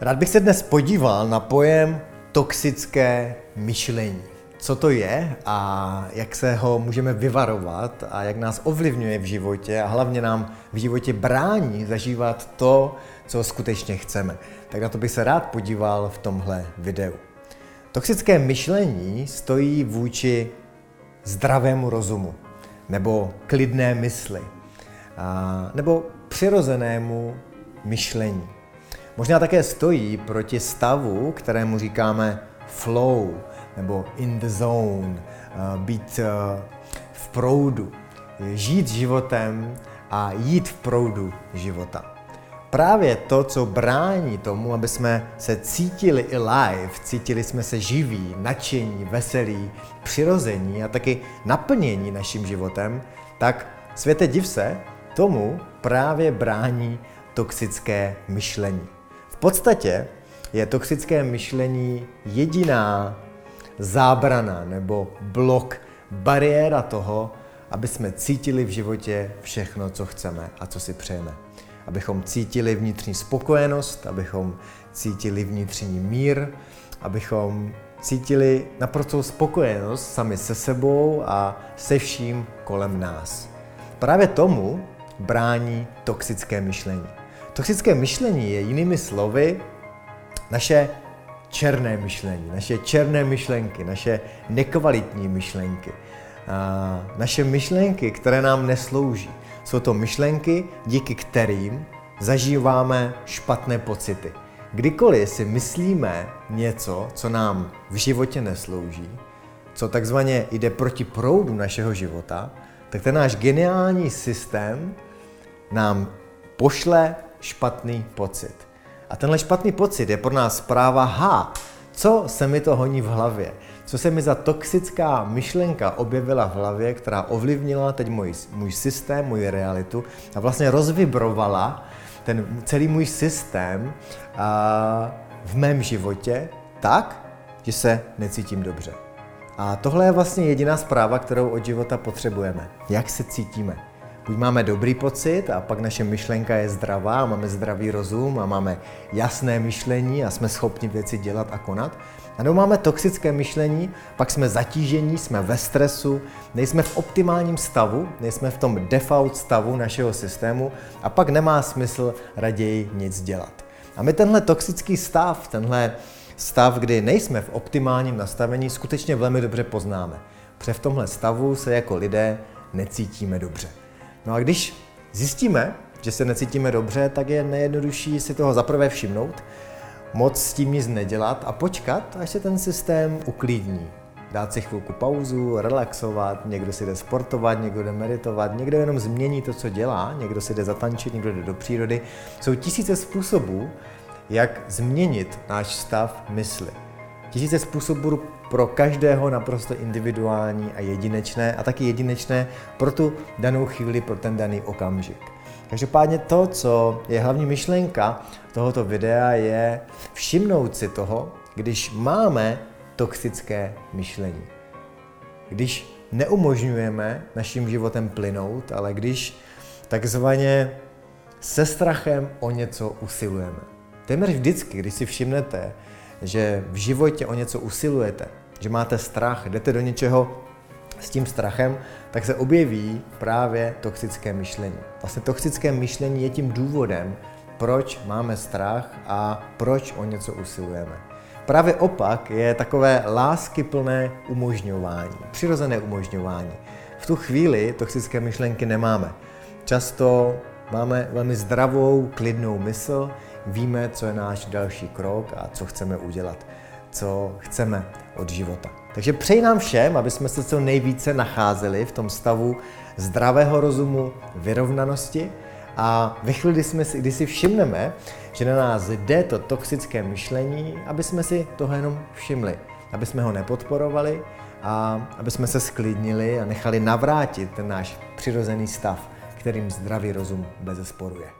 Rád bych se dnes podíval na pojem toxické myšlení. Co to je a jak se ho můžeme vyvarovat a jak nás ovlivňuje v životě a hlavně nám v životě brání zažívat to, co skutečně chceme. Tak na to bych se rád podíval v tomhle videu. Toxické myšlení stojí vůči zdravému rozumu nebo klidné mysli nebo přirozenému myšlení. Možná také stojí proti stavu, kterému říkáme flow nebo in the zone, být v proudu, žít životem a jít v proudu života. Právě to, co brání tomu, aby jsme se cítili i live, cítili jsme se živí, nadšení, veselí, přirození a taky naplnění naším životem, tak světe div se, tomu právě brání toxické myšlení. Podstatě je toxické myšlení jediná zábrana nebo blok, bariéra toho, aby jsme cítili v životě všechno, co chceme a co si přejeme. Abychom cítili vnitřní spokojenost, abychom cítili vnitřní mír, abychom cítili naprostou spokojenost sami se sebou a se vším kolem nás. Právě tomu brání toxické myšlení. Toxické myšlení je jinými slovy naše černé myšlení, naše černé myšlenky, naše nekvalitní myšlenky, naše myšlenky, které nám neslouží. Jsou to myšlenky, díky kterým zažíváme špatné pocity. Kdykoliv si myslíme něco, co nám v životě neslouží, co takzvaně jde proti proudu našeho života, tak ten náš geniální systém nám pošle špatný pocit. A tenhle špatný pocit je pro nás zpráva, ha, co se mi to honí v hlavě? Co se mi za toxická myšlenka objevila v hlavě, která ovlivnila teď můj, můj systém, můj realitu a vlastně rozvibrovala ten celý můj systém a, v mém životě tak, že se necítím dobře. A tohle je vlastně jediná zpráva, kterou od života potřebujeme. Jak se cítíme? Buď máme dobrý pocit a pak naše myšlenka je zdravá, máme zdravý rozum a máme jasné myšlení a jsme schopni věci dělat a konat. A nebo máme toxické myšlení, pak jsme zatížení, jsme ve stresu, nejsme v optimálním stavu, nejsme v tom default stavu našeho systému a pak nemá smysl raději nic dělat. A my tenhle toxický stav, tenhle stav, kdy nejsme v optimálním nastavení, skutečně velmi dobře poznáme. Protože v tomhle stavu se jako lidé necítíme dobře. No a když zjistíme, že se necítíme dobře, tak je nejjednodušší si toho zaprvé všimnout, moc s tím nic nedělat a počkat, až se ten systém uklidní. Dát si chvilku pauzu, relaxovat, někdo si jde sportovat, někdo jde meditovat, někdo jenom změní to, co dělá, někdo si jde zatančit, někdo jde do přírody. Jsou tisíce způsobů, jak změnit náš stav mysli. Tisíce způsobů pro každého naprosto individuální a jedinečné a taky jedinečné pro tu danou chvíli, pro ten daný okamžik. Každopádně to, co je hlavní myšlenka tohoto videa, je všimnout si toho, když máme toxické myšlení. Když neumožňujeme naším životem plynout, ale když takzvaně se strachem o něco usilujeme. Téměř vždycky, když si všimnete, že v životě o něco usilujete, že máte strach, jdete do něčeho s tím strachem, tak se objeví právě toxické myšlení. Vlastně toxické myšlení je tím důvodem, proč máme strach a proč o něco usilujeme. Právě opak je takové láskyplné umožňování, přirozené umožňování. V tu chvíli toxické myšlenky nemáme. Často máme velmi zdravou, klidnou mysl, víme, co je náš další krok a co chceme udělat, co chceme od života. Takže přeji nám všem, aby jsme se co nejvíce nacházeli v tom stavu zdravého rozumu, vyrovnanosti a ve chvíli, kdy, jsme si, kdy si všimneme, že na nás jde to toxické myšlení, aby jsme si toho jenom všimli, aby jsme ho nepodporovali a aby jsme se sklidnili a nechali navrátit ten náš přirozený stav, kterým zdravý rozum bez je.